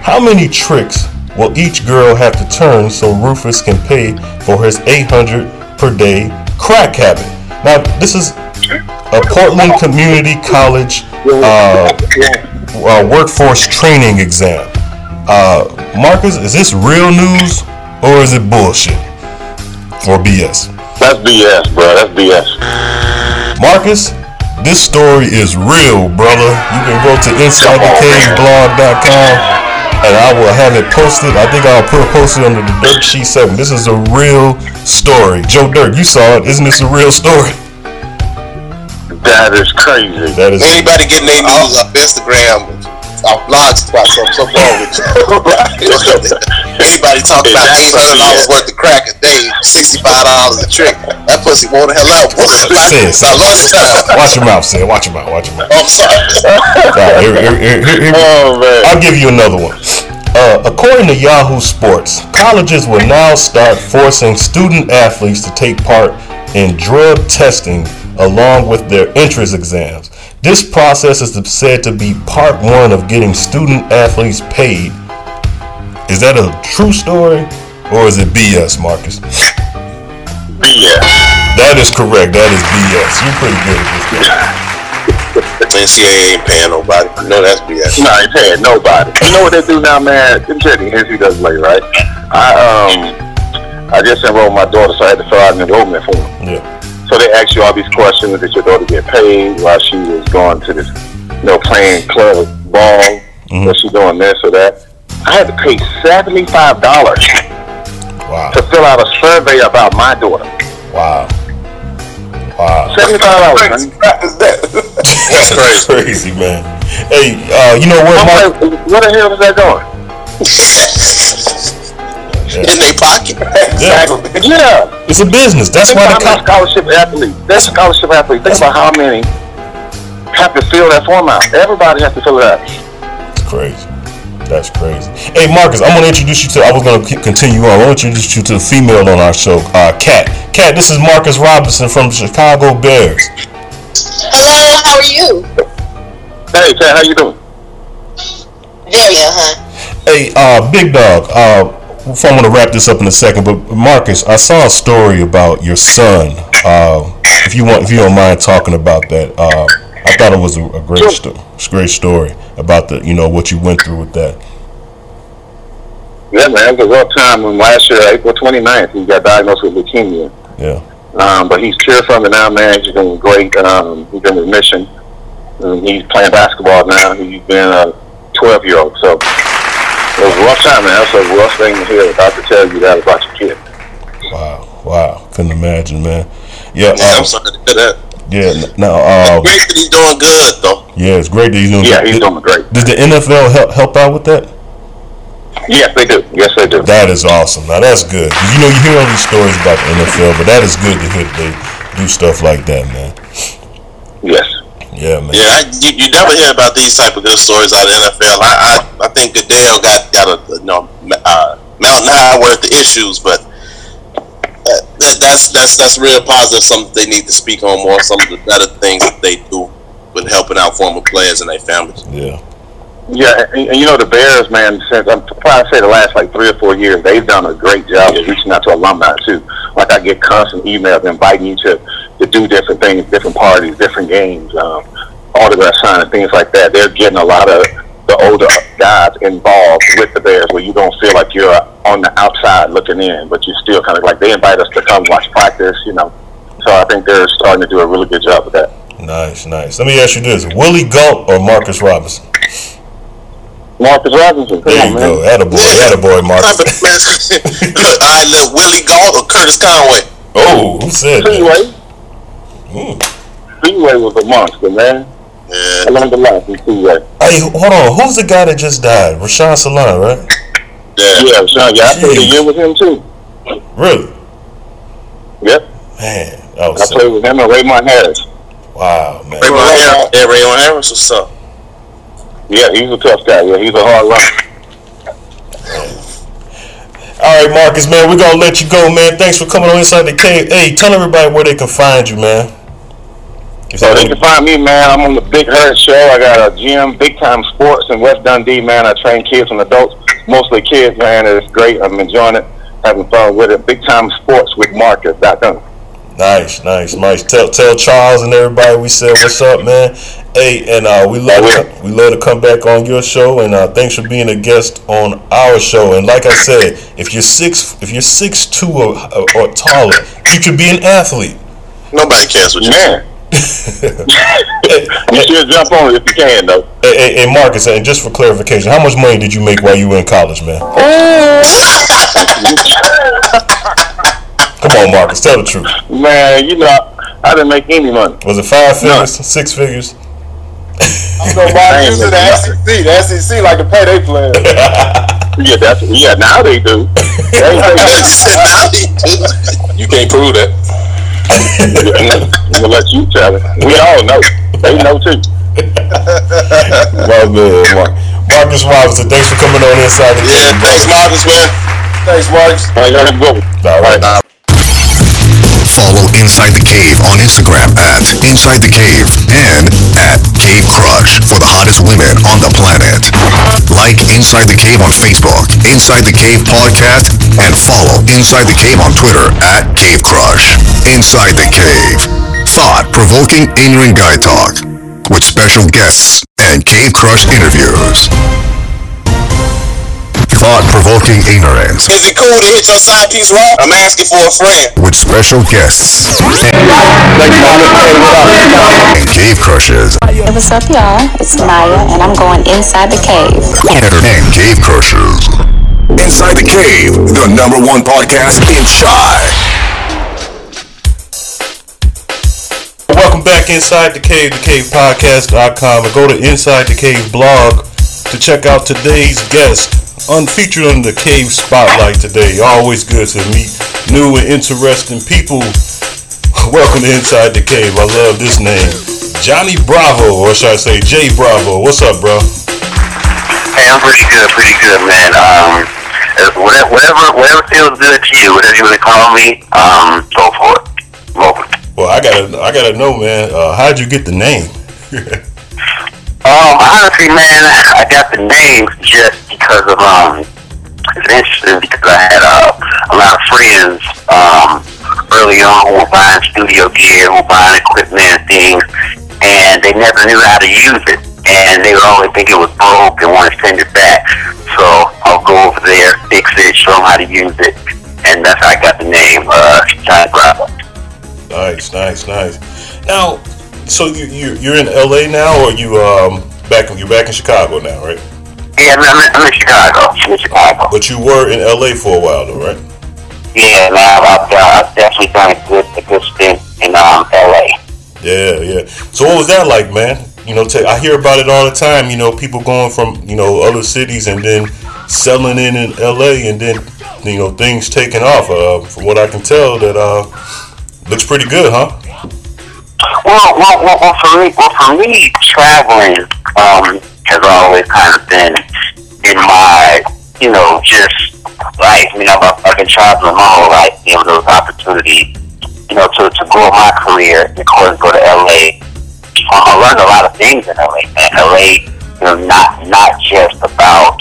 how many tricks will each girl have to turn so Rufus can pay for his 800 per day crack habit? Now, this is a Portland Community College uh, uh, workforce training exam. Uh, Marcus, is this real news or is it bullshit or BS? That's BS, bro. That's BS. Marcus, this story is real, brother. You can go to InsideTheCaveBlog.com and I will have it posted. I think I'll put it posted under the Dirt Sheet 7. This is a real story. Joe Dirt, you saw it. Isn't this a real story? That is crazy. That is Anybody getting their news off Instagram, off Blogspot, something, something wrong with you. Anybody talking about eight hundred dollars worth of crack a day, sixty five dollars a trick. That pussy wore the hell out. Say it, say I it. it. Watch your mouth, say it. Watch your mouth. Watch your mouth. <laughs> I'm sorry. All right, here- here- here- here- here- Oh man. I'll give you another one. Uh, according to Yahoo Sports, colleges will now start forcing student athletes to take part in drug testing along with their entrance exams. This process is said to be part one of getting student athletes paid. Is that a true story or is it BS, Marcus? BS. That is correct. That is BS. You're pretty good at this. Game. <laughs> NCAA ain't paying nobody. No, that's BS. No, I ain't paying nobody. You know what they do now, man? Them shit the NCAA, right? I um, I just enrolled my daughter, so I had to fill out an enrollment form. Yeah. So they ask you all these questions. Did your daughter get paid while she was going to this, you know, playing club ball? Was she doing this or that? I had to pay seventy-five dollars Wow. to fill out a survey about my daughter. Wow. Wow. Seventy-five dollars. man. crap is that? That's crazy. Crazy man. Hey, uh, you know what, I'm Mark? like, where the hell is that going? In their pocket. exactly. Yeah. It's a business. That's Think why about the how co- scholarship athletes. That's a scholarship athlete. Think about how many have to fill that form out. Everybody has to fill it out. It's crazy. That's crazy. Hey, Marcus, I'm gonna introduce you to. I was gonna continue on. I want to introduce you to the female on our show, uh, Cat. Kat, this is Marcus Robinson from the Chicago Bears. Hello, how are you? Hey, Cat, how you doing? Very well, huh? Hey, uh, Big Dog. Uh, I'm gonna wrap this up in a second, but Marcus, I saw a story about your son. Uh, if you want, if you don't mind talking about that, uh, I thought it was a, a great, sto- great story about the, you know, what you went through with that. Yeah, man, it was a rough time when last year, April 29th, he got diagnosed with leukemia. Yeah. Um, but he's cured from it now, man. He's doing great. Um, he's in remission. Um, he's playing basketball now. He's been a 12 year old. So it was a rough time, man. That's a rough thing to hear. About to tell you that about your kid. Wow. Wow. Couldn't imagine, man. Yeah. Yeah, uh, I'm sorry to hear that. Yeah. n- Now, uh, Great that he's doing good though. yeah, it's great that he's doing. Yeah, that. he's doing great. Does the NFL help help out with that? Yes, they do. Yes, they do. That is awesome. Now that's good. You know, you hear all these stories about the NFL, but that is good to hear that they do stuff like that, man. Yes. Yeah, man. Yeah, I, you, you never hear about these type of good stories out of the NFL. I I, I think Goodell got got a you know uh, mountain high worth of issues, but that's that's that's real positive. Something they need to speak on more. Some of the better things that they do with helping out former players and their families. Yeah. Yeah, and, and you know the Bears, man. Since I'm probably say the last like three or four years, they've done a great job of reaching out to alumni too. Like I get constant emails inviting you to to do different things, different parties, different games, um, autograph signing, things like that. They're getting a lot of the older guys involved with the Bears, where you don't feel like you're on the outside looking in, but you still kind of like they invite us to come watch practice, you know. So I think they're starting to do a really good job with that. Nice, nice. Let me ask you this: Willie Gault or Marcus Robinson? Marcus Robinson, come There on, you man. go. Attaboy, attaboy, Marcus. <laughs> look, I look Willie Gault or Curtis Conway. Oh, who said that? Freeway. Hmm. Freeway was a monster, man. I Yeah, learned a lot from Freeway. Hey, hold on. Who's the guy that just died? Rashaan Salaam, right? yeah. Yeah, Sean, yeah, I played a year with him too. Really? Yep, Man, that I was played with him and Raymond Harris. wow, man. Raymond Harris. Yeah, Raymond Harris. What's up? Yeah, he's a tough guy. Yeah, he's a hard runner. All right, Marcus, man, we're gonna let you go, man. Thanks for coming on Inside the Cave. Hey, tell everybody where they can find you, man. If So they they can find me, man. I'm on the Big Hurt Show. I got a gym, Big Time Sports in West Dundee, man. I train kids and adults, mostly kids, man. It's great. I'm enjoying it, having fun with it. Big Time Sports with Marcus. Marcus.com. Nice, nice, nice. Tell tell Charles and everybody we said what's up, man. Hey, and uh, we love to, we love to come back on your show, and uh, thanks for being a guest on our show. And like I said, if you're six if you're six two or, or taller, you could be an athlete. Nobody cares what you. Man. You should jump on it if you can, though. Hey, hey, hey, Marcus, and just for clarification, how much money did you make while you were in college, man? Oh. Come on, Marcus, tell the truth. Man, you know, I didn't make any money. Was it five figures, six figures? I'm gonna buy you to the SEC. The SEC like to pay their players. <laughs> Yeah, that's yeah. Now they do. <laughs> They ain't <laughs> you can't prove that. I'm gonna let you tell it. We all know. They know too. Well, man, Mar- Marcus Robinson, thanks for coming on Inside the Yeah, Game. thanks, Marcus, man. Thanks, Marcus. I got to go. All right. Follow Inside the Cave on Instagram at Inside the Cave and at Cave Crush for the hottest women on the planet. Like Inside the Cave on Facebook, Inside the Cave Podcast, and follow Inside the Cave on Twitter at Cave Crush. Inside the Cave. Thought-provoking ignorant guy talk with special guests and Cave Crush interviews. Thought-provoking ignorance Is it cool to hit your side piece raw? I'm asking for a friend. with special guests and Cave Crushes Hey, what's up, y'all? It's Maya, and I'm going inside the cave. and Cave Crushers. Inside the Cave, the number one podcast in Chi. Welcome back inside the cave, thecavepodcast.com, and go to Inside the Cave blog to check out today's guest. Unfeatured on the Cave Spotlight today. Always good to meet new and interesting people. <laughs> Welcome to Inside the Cave. I love this name. Johnny Bravo, or should I say Jay Bravo. What's up, bro? Hey, I'm pretty good, pretty good, man. Um, whatever, whatever, whatever feels good to you, whatever you want to call me, um, go for it. Go for it. Well, I gotta, I gotta know, man. Uh, how'd you get the name? <laughs> Um, honestly, man, I got the name just because of um, it's interesting because I had uh, a lot of friends um early on who were buying studio gear, who were buying equipment and things, and they never knew how to use it, and they would always think it was broke and want to send it back. So I'll go over there, fix it, show them how to use it, and that's how I got the name uh, Bravo. Nice, nice, nice. Now, so you you you're in LA now, or you um back you're back in Chicago now, right? Yeah, I'm, I'm, in- I'm in Chicago. I'm in Chicago. But you were in LA for a while, though, right? Yeah, man, I've, uh, I've definitely done a good, a good stint in um, LA. Yeah, yeah. So what was that like, man? You know, ta- I hear about it all the time. You know, people going from you know other cities and then selling in in LA, and then you know things taking off. Uh, from what I can tell, that uh looks pretty good, huh? Well, well, well, well, for me, well, for me, traveling um, has always kind of been in my, you know, just life. I mean, I've, I've been traveling my whole life, you know, those opportunities, you know, to, to grow my career, and of course, go to LA. Um, I learned a lot of things in LA. Man, LA, you know, not not just about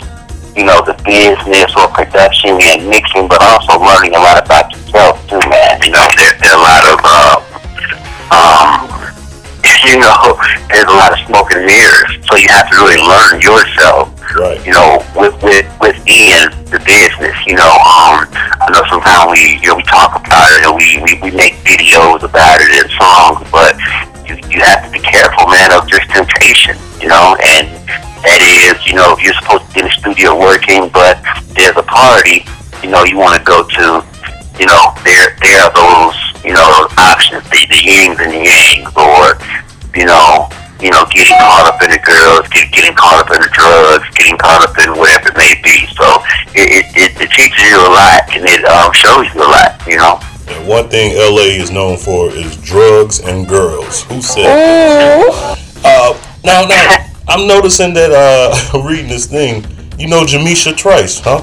you know the business or production and mixing, but also learning a lot about yourself too, man. You know, there, there are a lot of um, you know, there's a lot of smoke and mirrors, so you have to really learn yourself. Right. You know, with with within the business. You know, um, I know sometimes we you know we talk about it and we we, we make videos about it and songs, but you you have to be careful, man, of just temptation. You know, and that is, you know, if you're supposed to be in the studio working, but there's a party, you know, you want to go to you know, there there are those, you know, those options, the, the yings and the yangs, or, you know, you know, getting caught up in the girls, get, getting caught up in the drugs, getting caught up in whatever it may be. So it, it, it, it teaches you a lot and it um, shows you a lot, you know. And one thing LA is known for is drugs and girls. Who said? that? Uh, now, now, I'm noticing that uh, <laughs> reading this thing. You know Jamisha Trice, huh?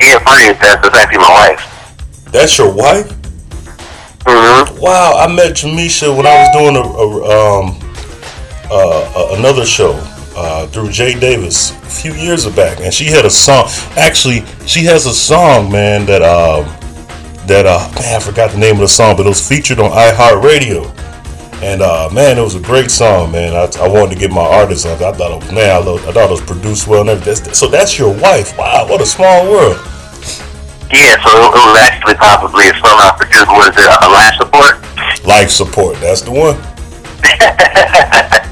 Yeah, funny is that's that's actually my wife. That's your wife? Mm-hmm. Wow, I met Jamisha when I was doing a, a um uh, a- another show uh, through Jay Davis a few years back, and she had a song. Actually, she has a song, man, that um that uh man I forgot the name of the song, but it was featured on iHeartRadio. And uh, man, it was a great song, man. I, I wanted to get my artist on. I thought it was man, I, lo- I thought it was produced well and everything. So that's your wife. Wow, what a small world. Yeah, so it, was actually probably a song I produced. Was it a life support? Life support. That's the one. <laughs>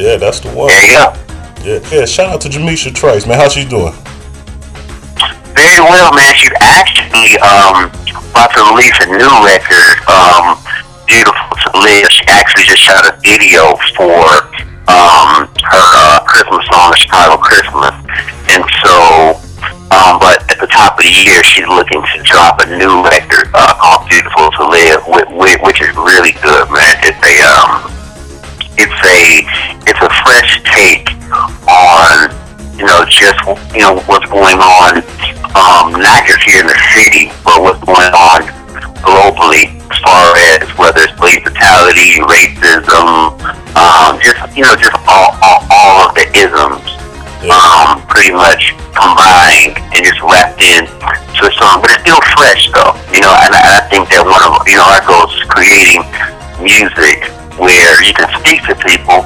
Yeah, that's the one. Go. Yeah, yeah. Shout out to Jamisha Trice, man. How's she doing? Very well, man. She's actually um, about to release a new record, um, Beautiful She actually just shot a video for um, her uh, Christmas song, Chicago Christmas. And so, um, but at the top of the year, she's looking to drop a new record uh, called Beautiful to Live, which, which is really good, man. It's a, um, it's a, it's a fresh take on you know, just you know what's going on, um, not just here in the city, but what's going on globally, as far as whether it's police brutality, racism, um, just you know, just all, all, all of the isms, um, pretty much combined and just wrapped in to a song. But it's still fresh, though, you know. And I, I think that one of you know our goals is creating music where you can speak to people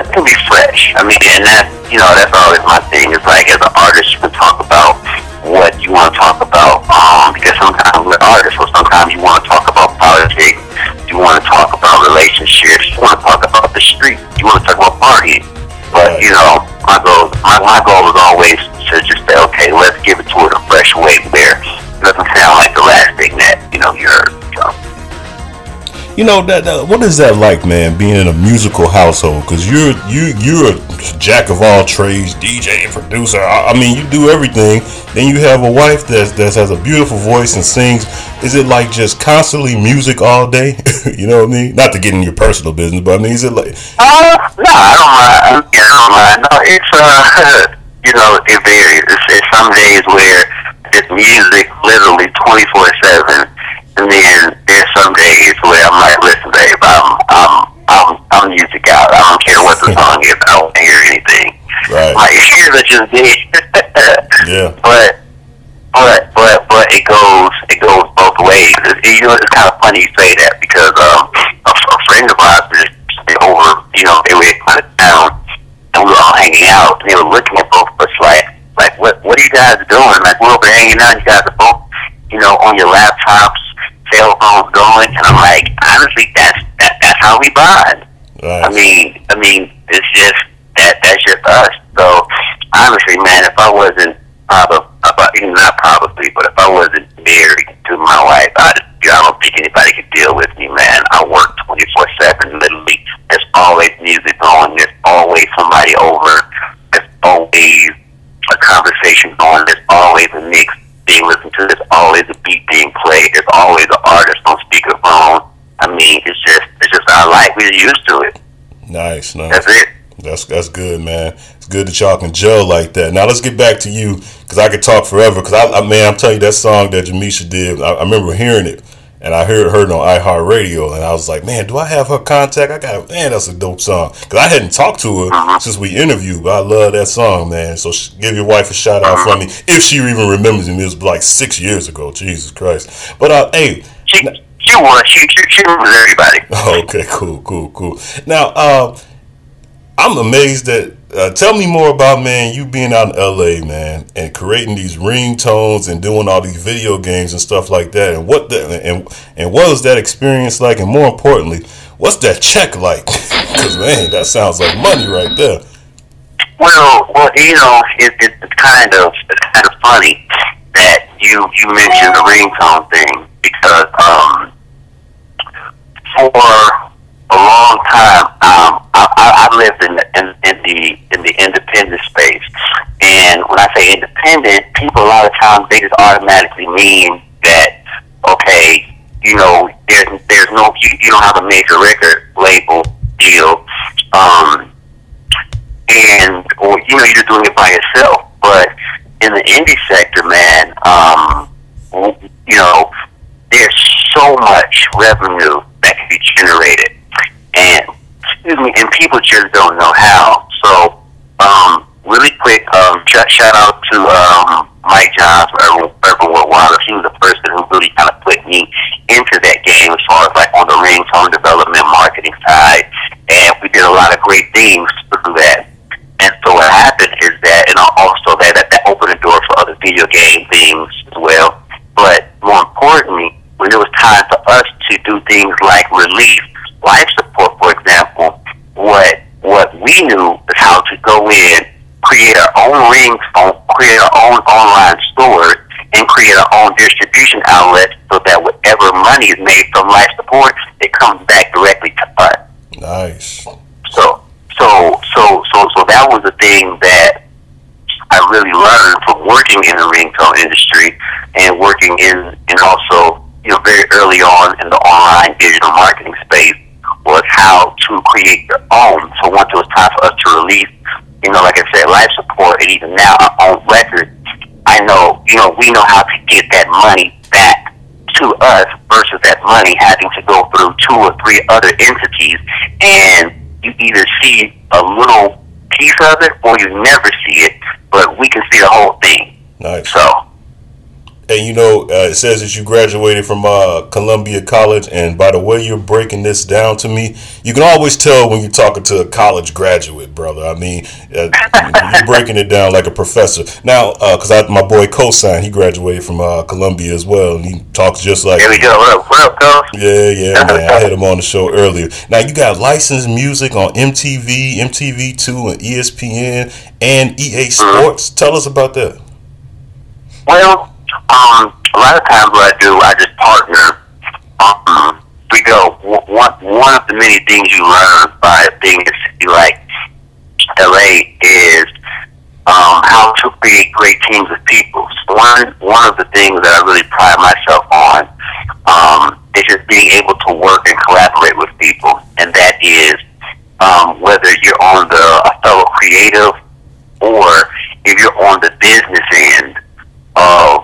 it can be fresh. I mean, and that you know that's always my You know that, that what is that like, man? Being in a musical household because you're you you're a jack of all trades, DJ, and producer. I, I mean, you do everything. Then you have a wife that that has a beautiful voice and sings. Is it like just constantly music all day? <laughs> you know what I mean? Not to get in your personal business, but I mean, is it like? Uh, no, I don't mind. I don't mind. No, it's uh, <laughs> you know, it varies. It's, it's some days where it's music literally twenty four seven. And then there's some days where I'm like, listen, babe, I'm, I'm, I'm, I'm music out. I don't care what the <laughs> song is. I don't hear anything. Right. Ears are just dead. Yeah. But, but, but, but it goes, it goes both ways. It, you know, it's kind of funny you say that because um, a, a friend of ours was over. You know, they were out of town, and we were all hanging out. And they were looking at both of us like, like, what, what are you guys doing? Like, we're over hanging out. You guys are both, you know, on your laptops cell phones going, and I'm like, honestly, that's that, that's how we bond. Right. I mean, I mean, it's just that that's just us. So honestly, man, if I wasn't probably, about, not probably, but if I wasn't married to my wife, I, I don't think anybody could deal with me, man. I work 24 seven, literally. There's always music going. There's always somebody over. There's always a conversation going. There's always a mix being listened to. There's always a beat being played. There's always an artist on speakerphone. I mean, it's just it's just our life. We're used to it. Nice, nice. That's it. That's that's good, man. It's good that y'all can gel like that. Now let's get back to you, because I could talk forever. Because I, I, man, I'm telling you that song that Jamisha did. I, I remember hearing it, and I heard heard it on iHeartRadio, and I was like, man, do I have her contact? I got man, that's a dope song. Because I hadn't talked to her since we interviewed, but I love that song, man. So sh- give your wife a shout out for me if she even remembers me. It was like six years ago. Jesus Christ. But uh, hey. She, she was. She, she, she remembers everybody. <laughs> Okay, cool, cool, cool. Now, uh, I'm amazed that. Uh, tell me more about man, you being out in LA, man, and creating these ringtones and doing all these video games and stuff like that. And what the and and what was that experience like? And more importantly, what's that check like? <laughs> Because man, that sounds like money right there. Well, well, you know, it, it, it's kind of it's kind of funny that you you mentioned the ringtone thing because um, for a long time, um, I, I, lived in the, in, in the in the independent space, and when I say independent, people a lot of times they just automatically mean that okay, you know, there's there's no you, you don't have a major record label deal, um, and or you know you're doing it by yourself. But in the indie sector, man, um, you know, there's so much revenue that can be generated, and excuse me, and people just don't know how. So, um, really quick, um, shout, out to um, Mike Johns, Urban, Urban World Wallace. He was the person who really kind of put me into that game as far as like on the ringtone development marketing side, and we did a lot of great things through that. And so what happened is that, and also that, that that opened the door for other video game things as well. But more importantly, when it was time for us to do things like release life support, for example distribution outlets so that whatever money is made from life support, it comes back directly to us. Nice. So, so, so, so, so that was the thing that I really learned from working in the ringtone industry and working in, and also, you know, very early on in the online digital marketing space was how to create your own. So once it was time for us to release, you know, like I said, life support, and even now our own record, I know, you know, we know how to get that money back to us versus that money having to go through two or three other entities, and you either see a little piece of it or you never see it, but we can see the whole thing. Nice. So, And you know, uh, it says that you graduated from uh, Columbia College, and by the way you're breaking this down to me, you can always tell when you're talking to a college graduate, brother. I mean, uh, <laughs> you're breaking it down like a professor. Now, because I my boy Cosign, he graduated from uh, Columbia as well, and he talks just like. there we go. What up, what up, Coach? Yeah, yeah, <laughs> man. I had him on the show earlier. Now you got licensed music on MTV, MTV2, and ESPN, and EA Sports. Tell us about that. Well, um, a lot of times what I do, I just partner. Um, we go one one of the many things you learn by being in a city like LA is um, how to create great teams of people. So one one of the things that I really pride myself on um, is just being able to work and collaborate with people, and that is um, whether you're on the a fellow creative or if you're on the business end of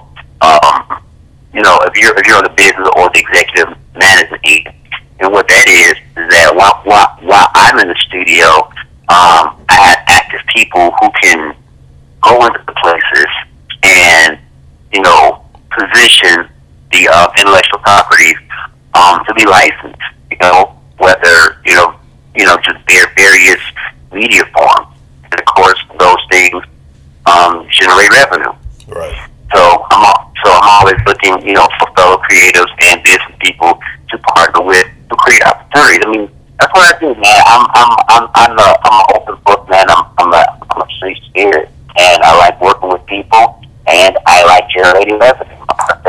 you know, if you're if you're on the business or the executive management end. And what that is is that while while, while I'm in the studio, um, I have active people who can go into the places and you know position the uh, intellectual properties um, to be licensed. You know, whether you know you know just their various media forms, and of course those things um, generate revenue. Right. So I'm al- so I'm always looking, you know, for fellow creatives and business people to partner with to create opportunities. I mean, that's what I do, man. I'm I'm I'm I'm a I'm an open book, man. I'm I'm a I'm a free spirit, and I like working with people, and I like generating revenue.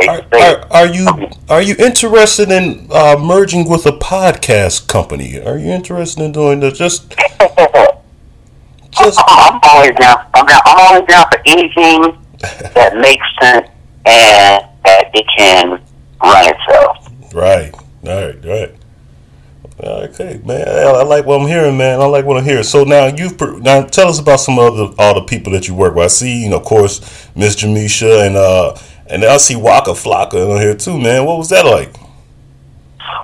Are, are, are you are you interested in uh, merging with a podcast company? Are you interested in doing this? Just <laughs> just I'm always down. I'm down. I'm always down for anything <laughs> that makes sense and that it can run itself. right, right, right. Okay, man. I, like what I'm hearing, man. I like what I'm hearing. So now you've now tell us about some of the all the people that you work with. I see, you know, of course, Miss Jamisha and uh and I see Waka Flocka on here too, man. What was that like?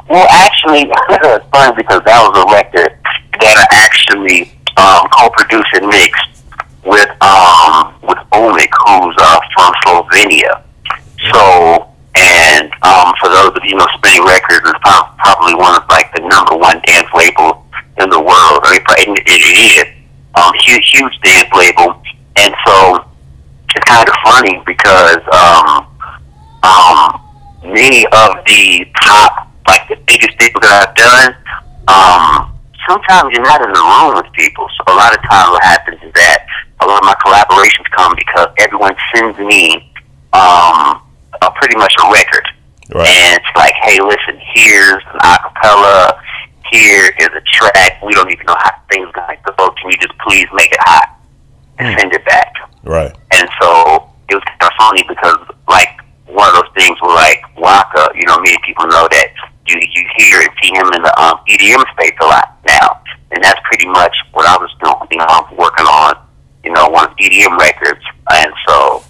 Well, actually, <laughs> it's funny because that was a record that I actually um, co-produced and mixed with um, with Omik, who's uh, from Slovenia. So, and um, for those of you know, Spinnin' Records is prob- probably one of like the number one dance label in the world. I mean, it is um, huge, huge dance label, and so it's kind of funny because um, um, many of the top, like the biggest people that I've done, um, sometimes you're not in the room with people. So a lot of times what happens is that a lot of my collaborations come because everyone sends me um, a pretty much a record. Right. And it's like, hey, listen, here's an acapella, here is a track. We don't even know how things going to go. Can you just please make it hot and send it back? Right. And so it was kind of funny because, like, one of those things where, like, Waka, you know, many people know that you you hear and see him in the um, EDM space a lot now, and that's pretty much what I was doing. You know, I'm working on, you know, one of the EDM records, and so,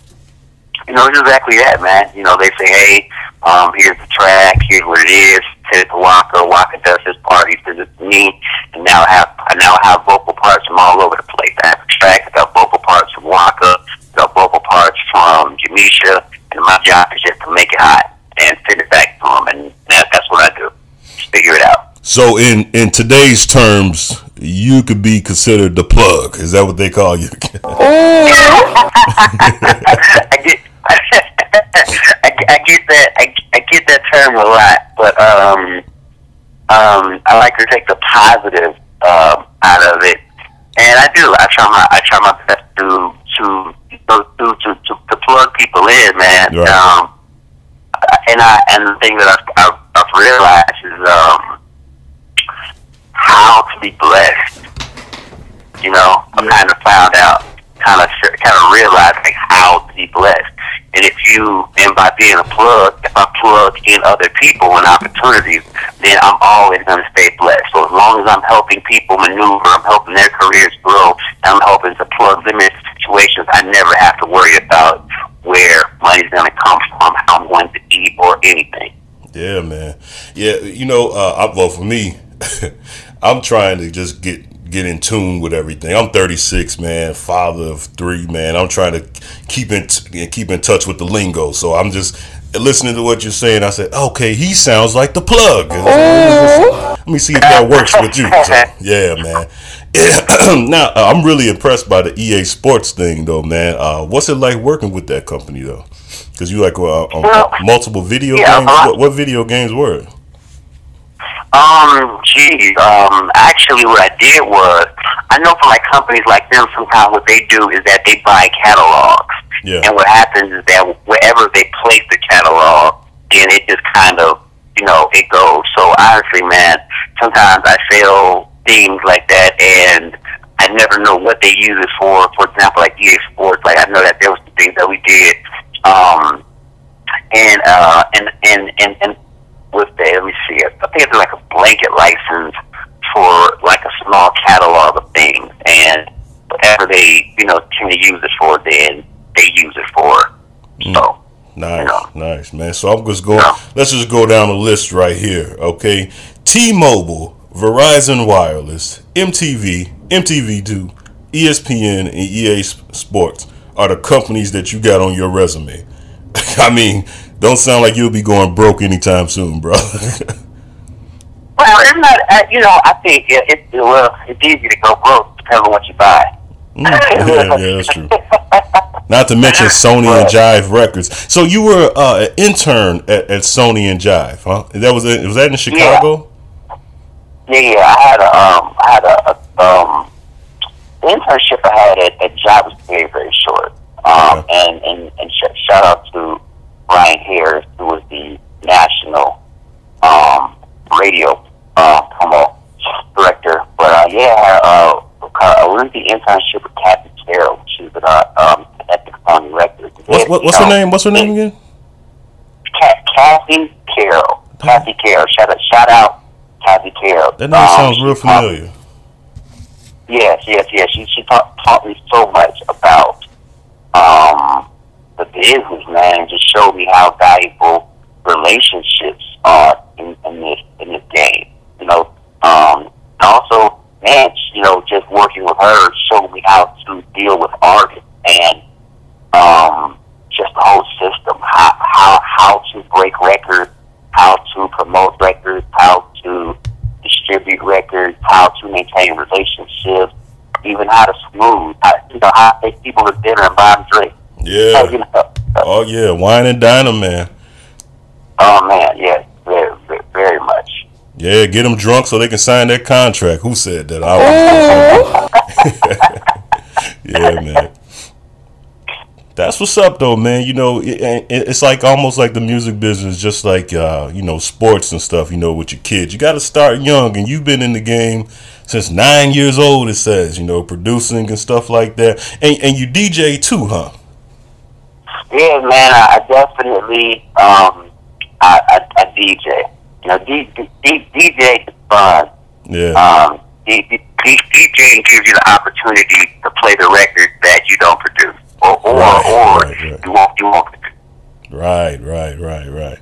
you know, it's exactly that, man. You know, they say, hey, um, here's the track, here's what it is. Send it to Waka. Waka does his part. He sends it to me, and now I have I now have vocal parts from all over the place. I have a track. I got vocal parts from Waka. I got vocal parts from Jamisha, and my job is just to make it hot and send it back to him, and that, that's what I do. Just figure it out. So in in today's terms, you could be considered the plug. Is that what they call you? <laughs> <laughs> I get, <laughs> I, get- I get that, I, I get that term a lot, but um, um, I like to take the positive um, out of it, and I do. I try my, I try my best to to to to to, to, plug people in, man. Right. Um, I and the thing that I've, I've, I've realized is um, how to be blessed. You know, I kind of found out, kind of kind of realized like how to be blessed. And if you, and by being a plug, if I plug in other people and opportunities, then I'm always going to stay blessed. So as long as I'm helping people maneuver, I'm helping their careers grow, I'm helping to plug them into situations, I never have to worry about where money's going to come from, how I'm going to eat, or anything. Yeah, man. Yeah, you know, uh, I, well, for me, <laughs> I'm trying to just get get in tune with everything. I'm 36, man, father of three, man. I'm trying to keep in t- keep in touch with the lingo. So I'm just listening to what you're saying. I said, okay, he sounds like the plug. Let me see if that works with you. So, yeah, man. <clears throat> now uh, I'm really impressed by the EA Sports thing, though, man. Uh, what's it like working with that company, though? Because you like uh, uh, multiple video yeah, games. uh-huh. What, what video games were? it? Um, geez, um, actually what I did was, I know for like companies like them, sometimes what they do is that they buy catalogs. Yeah. And what happens is that wherever they place the catalog, then it just kind of, you know, it goes. So honestly, man, sometimes I sell things like that and I never know what they use it for. For example, like EA Sports, like I know that there was some things that we did, um, and, uh, and, and, and, and with the, let me see, it. I think it's like a blanket license for like a small catalog of things, and whatever they, you know, tend to use it for, then they use it for. Mm. So, Nice, nice, man. So I'm just going. Let's just go down the list right here. Okay, T-Mobile, Verizon Wireless, MTV, MTV2, ESPN, and EA Sports are the companies that you got on your resume. <laughs> I mean, don't sound like you'll be going broke anytime soon, bro. <laughs> well, it's not, uh, you know, I think it, it, well, it's easy to go broke depending on what you buy. yeah, yeah, that's true. Not to mention <laughs> Sony and Jive Records. So you were uh, an intern at, at Sony and Jive, huh? That was it. Was that in Chicago? Yeah, yeah. I had a, um, I had a, a um, internship I had at, at Jive was very, very short. Um, and and and sh- shout out to Brian Harris, who was the national um, radio uh, promo director. But uh, yeah, uh, I was the internship with Kathy Carroll. She was at uh, um, Epic Sony Records. What's, what, what's her name? What's her name again? Kathy Carroll. Kathy Carroll. Shout out, shout out, Kathy Carroll. That name Um, sounds real taught- familiar. Yes, yes, yes. She she taught, taught me so much about um the business, man. Just showed me how valuable relationships are in, in this in this game. You know, um, and also, man, you know, just working with her showed me how to deal with artists and um just the whole system. How how how to break records, how to promote records, how to distribute records, how to maintain relationships, even how to smooth, how, you know, how to take people to dinner and buy them drinks. Yeah. You know, Oh yeah, wine and diner, man. oh man, yes, very, very, very much. Yeah, get them drunk so they can sign that contract. Who said that? I was. <laughs> yeah, man. That's what's up, though, man. You know, it, it, it's like almost like the music business, just like uh, you know, sports and stuff. You know, with your kids, you got to start young, and you've been in the game since nine years old. It says, you know, producing and stuff like that, and and you DJ too, huh? Yeah, man, I, definitely, um, I, I, I DJ. You know, D, D, D, DJ is fun. Yeah. Um, D, D, D, DJing gives you the opportunity to play the records that you don't produce, or or, Right, or right, right. you won't you won't. Right, right, right, right.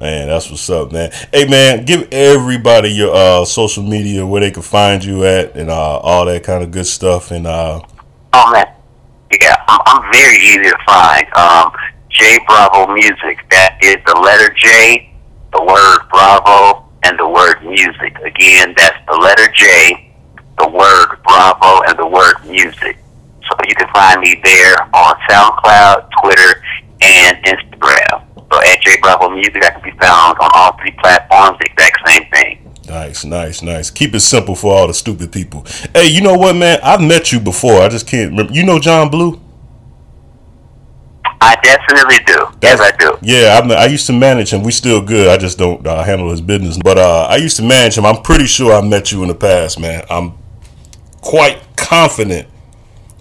Man, that's what's up, man. Hey, man, give everybody your uh, social media where they can find you at and uh, all that kind of good stuff. And uh, Oh man, yeah, I'm, I'm very easy to find. Um, J Bravo Music. That is the letter J, the word Bravo, and the word music. Again, that's the letter J, the word Bravo, and the word music. So you can find me there on SoundCloud, Twitter, and Instagram. So at J Bravo Music, I can be found on all three platforms. The exact same thing. nice, nice, nice. Keep it simple for all the stupid people. Hey, you know what, man? I've met you before. I just can't remember. You know John Blue? I definitely do. Yes, I do. Yeah, I, I used to manage him. We still good. I just don't uh, handle his business. But uh, I used to manage him. I'm pretty sure I met you in the past, man. I'm quite confident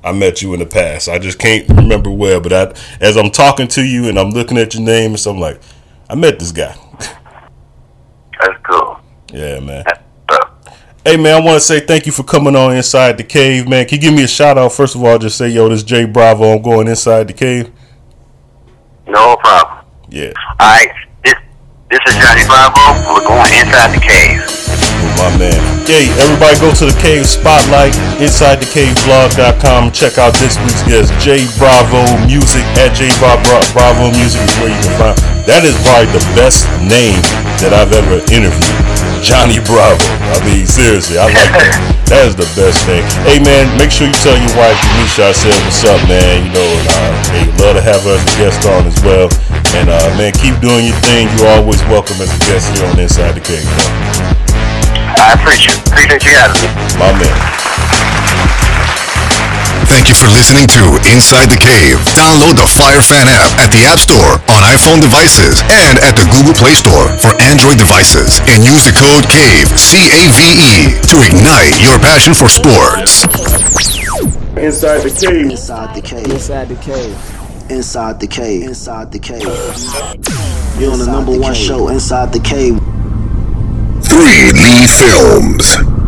I met you in the past. I just can't remember where. But I, as I'm talking to you and I'm looking at your name and so I'm like, I met this guy. That's cool. Yeah, man. Hey man, I want to say thank you for coming on Inside the Cave, man. Can you give me a shout out first of all? Just say, yo, this Jay Bravo. I'm going inside the cave. No problem. Yeah. All right. This this is Johnny Bravo. We're going inside the cave. Oh, my man. Hey, everybody go to the Cave Spotlight, InsideTheCaveBlog.com. Check out this week's guest, J Bravo Music at J Bravo Music is where you can find. That is probably the best name that I've ever interviewed. Johnny Bravo. I mean, seriously, I like that. <laughs> That is the best thing. Hey, man, make sure you tell your wife, Denisha, I said, what's up, man. You know, and, uh, hey, love to have her as a guest on as well. And, uh, man, keep doing your thing. You're always welcome as a guest here on Inside the Cave. I appreciate, appreciate you having me. My man. Thank you for listening to Inside the Cave. Download the Fire Fan app at the App Store on iPhone devices and at the Google Play Store for Android devices. And use the code CAVE, C-A-V-E, to ignite your passion for sports. Inside the cave. Inside the cave. Inside the cave. Inside the cave. Inside the cave. You're on the number one show, Inside the Cave. 3D Films.